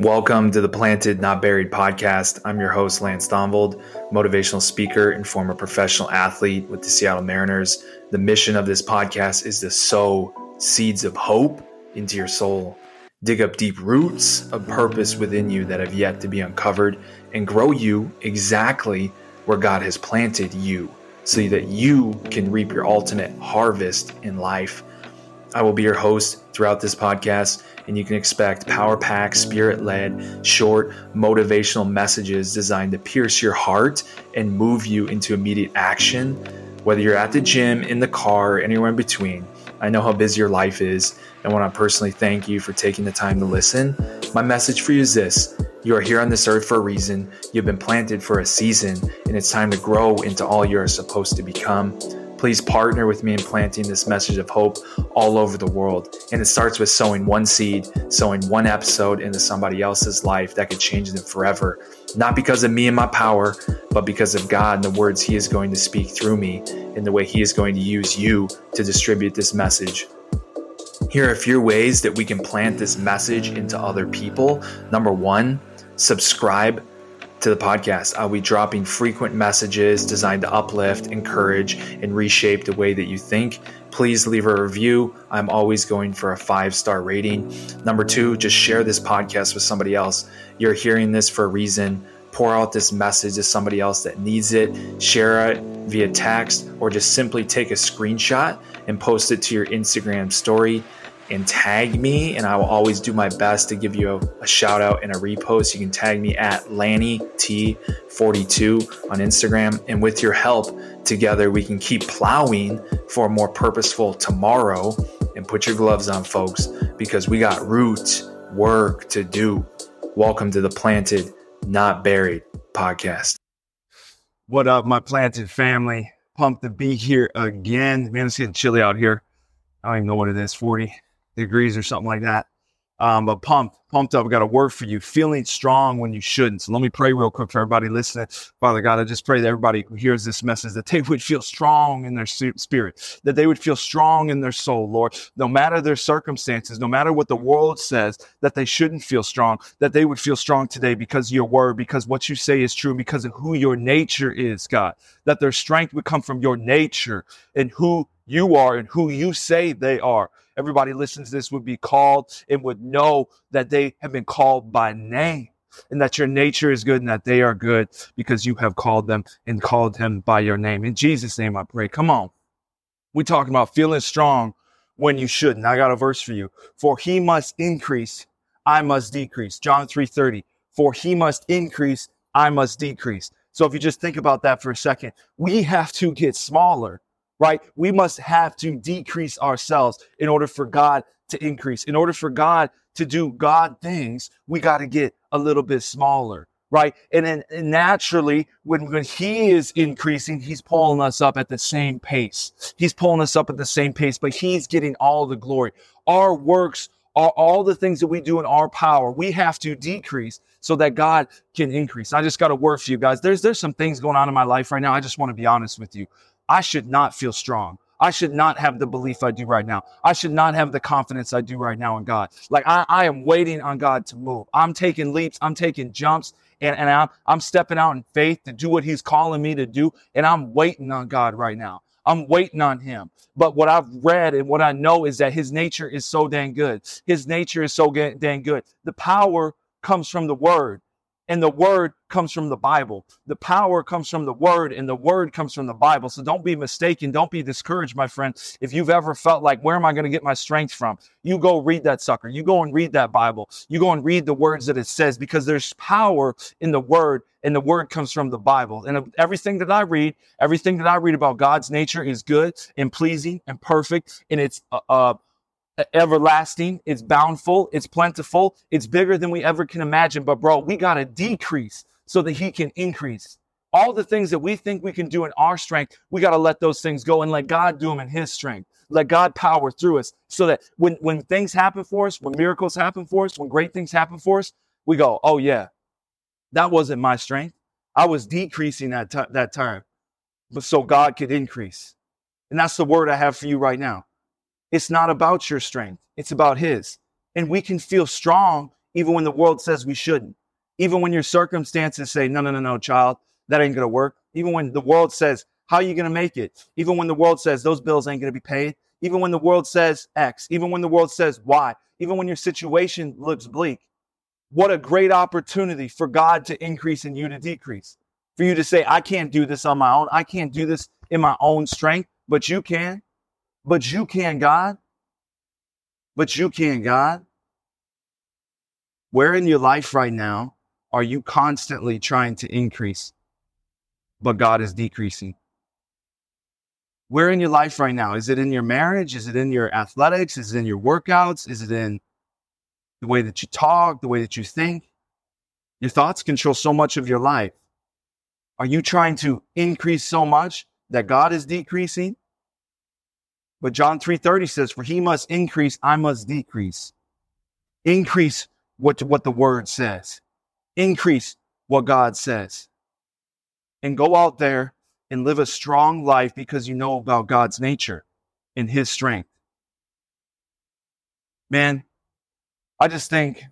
Welcome to the Planted Not Buried podcast. I'm your host, Lance Thonvold, motivational speaker and former professional athlete with the Seattle Mariners. The mission of this podcast is to sow seeds of hope into your soul, dig up deep roots of purpose within you that have yet to be uncovered, and grow you exactly where God has planted you so that you can reap your ultimate harvest in life. I will be your host throughout this podcast, and you can expect power packed, spirit led, short, motivational messages designed to pierce your heart and move you into immediate action. Whether you're at the gym, in the car, anywhere in between, I know how busy your life is, and want to personally thank you for taking the time to listen. My message for you is this you are here on this earth for a reason, you've been planted for a season, and it's time to grow into all you're supposed to become. Please partner with me in planting this message of hope all over the world. And it starts with sowing one seed, sowing one episode into somebody else's life that could change them forever. Not because of me and my power, but because of God and the words He is going to speak through me and the way He is going to use you to distribute this message. Here are a few ways that we can plant this message into other people. Number one, subscribe to the podcast. I'll be dropping frequent messages designed to uplift, encourage, and reshape the way that you think. Please leave a review. I'm always going for a five star rating. Number two, just share this podcast with somebody else. You're hearing this for a reason. Pour out this message to somebody else that needs it. Share it via text or just simply take a screenshot and post it to your Instagram story and tag me, and I will always do my best to give you a, a shout out and a repost. You can tag me at Lanny T42 on Instagram, and with your help, together we can keep plowing for a more purposeful tomorrow. And put your gloves on, folks, because we got root work to do. Welcome to the Planted, Not Buried podcast. What up, my planted family? Pumped to be here again. Man, it's getting chilly out here. I don't even know what it is, 40 degrees or something like that. Um, but pumped, pumped up. got a word for you. Feeling strong when you shouldn't. So let me pray real quick for everybody listening. Father God, I just pray that everybody who hears this message that they would feel strong in their spirit, that they would feel strong in their soul, Lord. No matter their circumstances, no matter what the world says, that they shouldn't feel strong, that they would feel strong today because your word, because what you say is true, because of who your nature is, God. That their strength would come from your nature and who you are and who you say they are. Everybody listens to this would be called and would know that they have been called by name and that your nature is good and that they are good because you have called them and called him by your name. In Jesus' name, I pray. Come on. We're talking about feeling strong when you shouldn't. I got a verse for you. For he must increase, I must decrease. John 3:30. For he must increase, I must decrease. So if you just think about that for a second, we have to get smaller right? We must have to decrease ourselves in order for God to increase. In order for God to do God things, we got to get a little bit smaller, right? And then and naturally, when, when He is increasing, He's pulling us up at the same pace. He's pulling us up at the same pace, but He's getting all the glory. Our works are all the things that we do in our power. We have to decrease so that God can increase. I just got a word for you guys. There's there's some things going on in my life right now. I just want to be honest with you. I should not feel strong. I should not have the belief I do right now. I should not have the confidence I do right now in God. Like I, I am waiting on God to move. I'm taking leaps. I'm taking jumps and, and I'm, I'm stepping out in faith to do what he's calling me to do. And I'm waiting on God right now. I'm waiting on him. But what I've read and what I know is that his nature is so dang good. His nature is so dang good. The power comes from the word and the word comes from the Bible. The power comes from the word, and the word comes from the Bible. So don't be mistaken. Don't be discouraged, my friend. If you've ever felt like, where am I going to get my strength from? You go read that sucker. You go and read that Bible. You go and read the words that it says because there's power in the word, and the word comes from the Bible. And everything that I read, everything that I read about God's nature is good and pleasing and perfect, and it's uh, uh everlasting, it's bountiful, it's plentiful, it's bigger than we ever can imagine. But, bro, we got to decrease so that He can increase. All the things that we think we can do in our strength, we got to let those things go and let God do them in His strength. Let God power through us so that when, when things happen for us, when miracles happen for us, when great things happen for us, we go, oh, yeah, that wasn't my strength. I was decreasing that, t- that time, but so God could increase. And that's the word I have for you right now. It's not about your strength, it's about His. And we can feel strong even when the world says we shouldn't. Even when your circumstances say, no, no, no, no, child, that ain't to work. Even when the world says, how are you to make it? Even when the world says those bills ain't to be paid. Even when the world says X. Even when the world says Y. Even when your situation looks bleak. What a great opportunity for God to increase and you to decrease. For you to say, I can't do this on my own. I can't do this in my own strength, but you can. But you can, God. But you can, God. Where in your life right now are you constantly trying to increase, but God is decreasing? Where in your life right now? Is it in your marriage? Is it in your athletics? Is it in your workouts? Is it in the way that you talk, the way that you think? Your thoughts control so much of your life. Are you trying to increase so much that God is decreasing? But John 3:30 says, "For he must increase, I must decrease." Increase what, what the word says. Increase what God says. And go out there and live a strong life because you know about God's nature and his strength. Man, I just think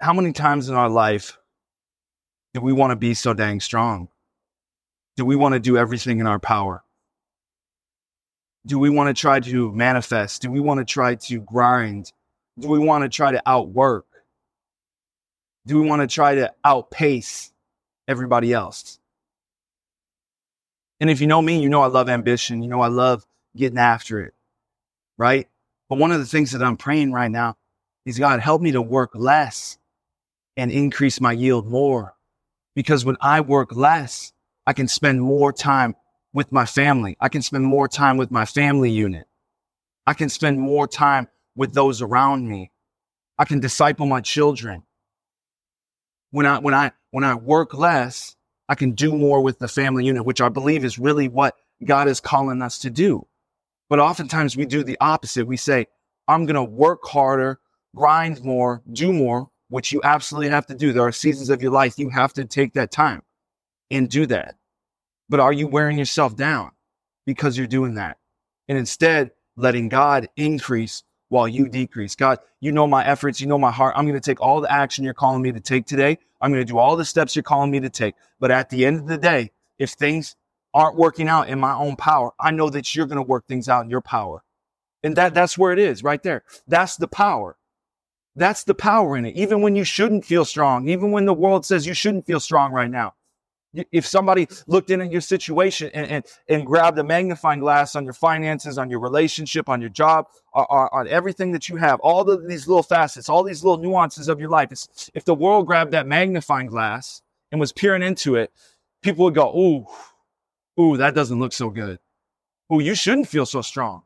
how many times in our life do we want to be so dang strong? Do we want to do everything in our power? Do we want to try to manifest? Do we want to try to grind? Do we want to try to outwork? Do we want to try to outpace everybody else? And if you know me, you know I love ambition. You know I love getting after it, right? But one of the things that I'm praying right now is God, help me to work less and increase my yield more. Because when I work less, I can spend more time with my family. I can spend more time with my family unit. I can spend more time with those around me. I can disciple my children. When I, when I, when I work less, I can do more with the family unit, which I believe is really what God is calling us to do. But oftentimes we do the opposite. We say, I'm going to work harder, grind more, do more, which you absolutely have to do. There are seasons of your life you have to take that time and do that. But are you wearing yourself down because you're doing that? And instead, letting God increase while you decrease. God, you know my efforts, you know my heart. I'm going to take all the action you're calling me to take today. I'm going to do all the steps you're calling me to take. But at the end of the day, if things aren't working out in my own power, I know that you're going to work things out in your power. And that that's where it is right there. That's the power. That's the power in it. Even when you shouldn't feel strong, even when the world says you shouldn't feel strong right now, if somebody looked in at your situation and, and, and grabbed a magnifying glass on your finances, on your relationship, on your job, on, on everything that you have, all the, these little facets, all these little nuances of your life, if the world grabbed that magnifying glass and was peering into it, people would go, ooh, ooh, that doesn't look so good. Ooh, you shouldn't feel so strong.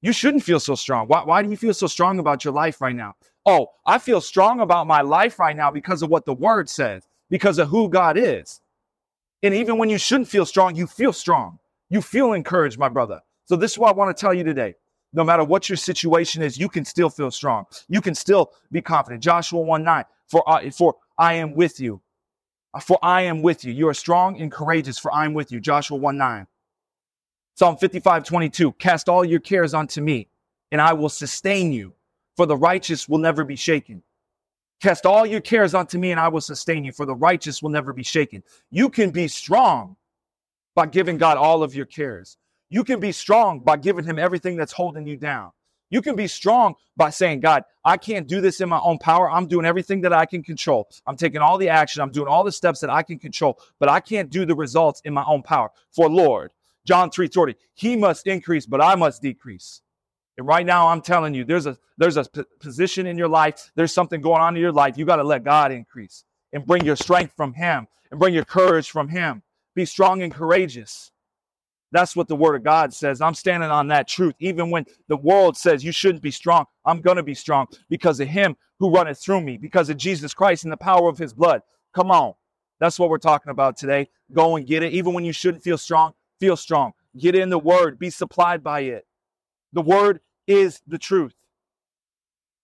You shouldn't feel so strong. Why, why do you feel so strong about your life right now? Oh, I feel strong about my life right now because of what the word says, because of who God is. And even when you shouldn't feel strong, you feel strong. You feel encouraged, my brother. So this is what I want to tell you today. No matter what your situation is, you can still feel strong. You can still be confident. Joshua 1 9, for, I, for I am with you. For I am with you. You are strong and courageous, for I am with you. Joshua 1 9. Psalm 55 22, cast all your cares onto me, and I will sustain you, for the righteous will never be shaken. Cast all your cares onto me and I will sustain you, for the righteous will never be shaken. You can be strong by giving God all of your cares. You can be strong by giving him everything that's holding you down. You can be strong by saying, God, I can't do this in my own power. I'm doing everything that I can control. I'm taking all the action. I'm doing all the steps that I can control, but I can't do the results in my own power. For Lord, John 3 30, he must increase, but I must decrease. And right now, I'm telling you, there's a there's a p- position in your life. There's something going on in your life. You got to let God increase and bring your strength from Him and bring your courage from Him. Be strong and courageous. That's what the Word of God says. I'm standing on that truth. Even when the world says you shouldn't be strong, I'm going to be strong because of Him who runneth through me, because of Jesus Christ and the power of His blood. Come on. That's what we're talking about today. Go and get it. Even when you shouldn't feel strong, feel strong. Get in the Word, be supplied by it. The word is the truth.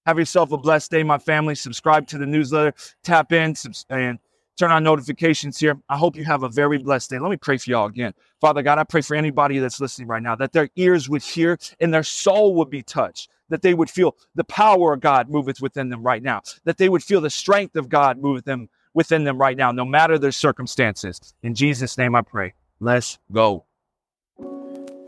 Have yourself a blessed day, my family. Subscribe to the newsletter, tap in, and turn on notifications here. I hope you have a very blessed day. Let me pray for y'all again. Father God, I pray for anybody that's listening right now that their ears would hear and their soul would be touched. that they would feel the power of God moveth within them right now, that they would feel the strength of God moveth them within them right now, no matter their circumstances. In Jesus' name I pray. Let's go.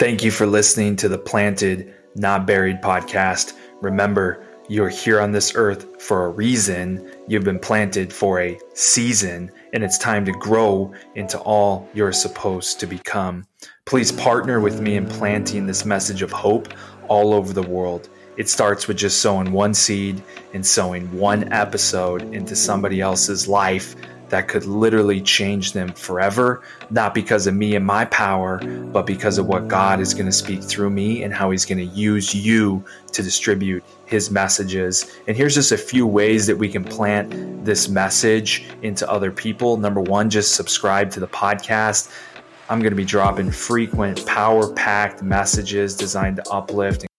Thank you for listening to the Planted, Not Buried podcast. Remember, you're here on this earth for a reason. You've been planted for a season, and it's time to grow into all you're supposed to become. Please partner with me in planting this message of hope all over the world. It starts with just sowing one seed and sowing one episode into somebody else's life that could literally change them forever, not because of me and my power, but because of what God is going to speak through me and how He's going to use you to distribute His messages. And here's just a few ways that we can plant this message into other people. Number one, just subscribe to the podcast. I'm going to be dropping frequent, power packed messages designed to uplift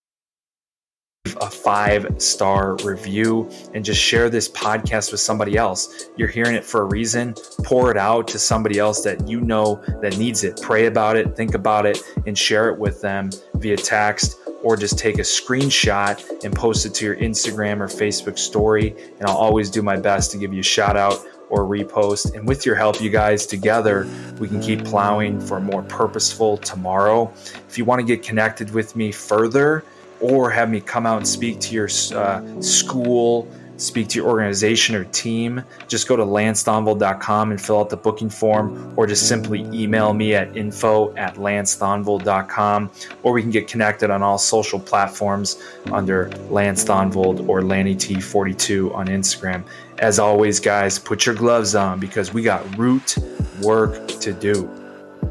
five star review and just share this podcast with somebody else. You're hearing it for a reason. Pour it out to somebody else that you know that needs it. Pray about it, think about it, and share it with them via text or just take a screenshot and post it to your Instagram or Facebook story. And I'll always do my best to give you a shout out or repost. And with your help, you guys, together, we can keep plowing for a more purposeful tomorrow. If you want to get connected with me further, or have me come out and speak to your uh, school, speak to your organization or team, just go to lancethonvold.com and fill out the booking form, or just simply email me at info at lancethonvold.com, or we can get connected on all social platforms under Lance Thonvold or LannyT42 on Instagram. As always, guys, put your gloves on because we got root work to do.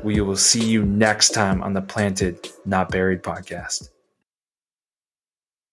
We will see you next time on the Planted, Not Buried podcast.